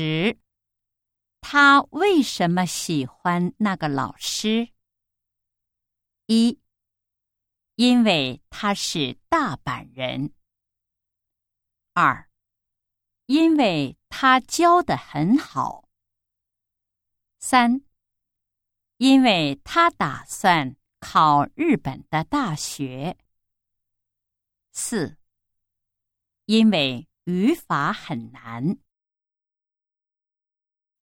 十他为什么喜欢那个老师？一因为他是大阪人。二因为他教的很好。三因为他打算考日本的大学。四因为语法很难。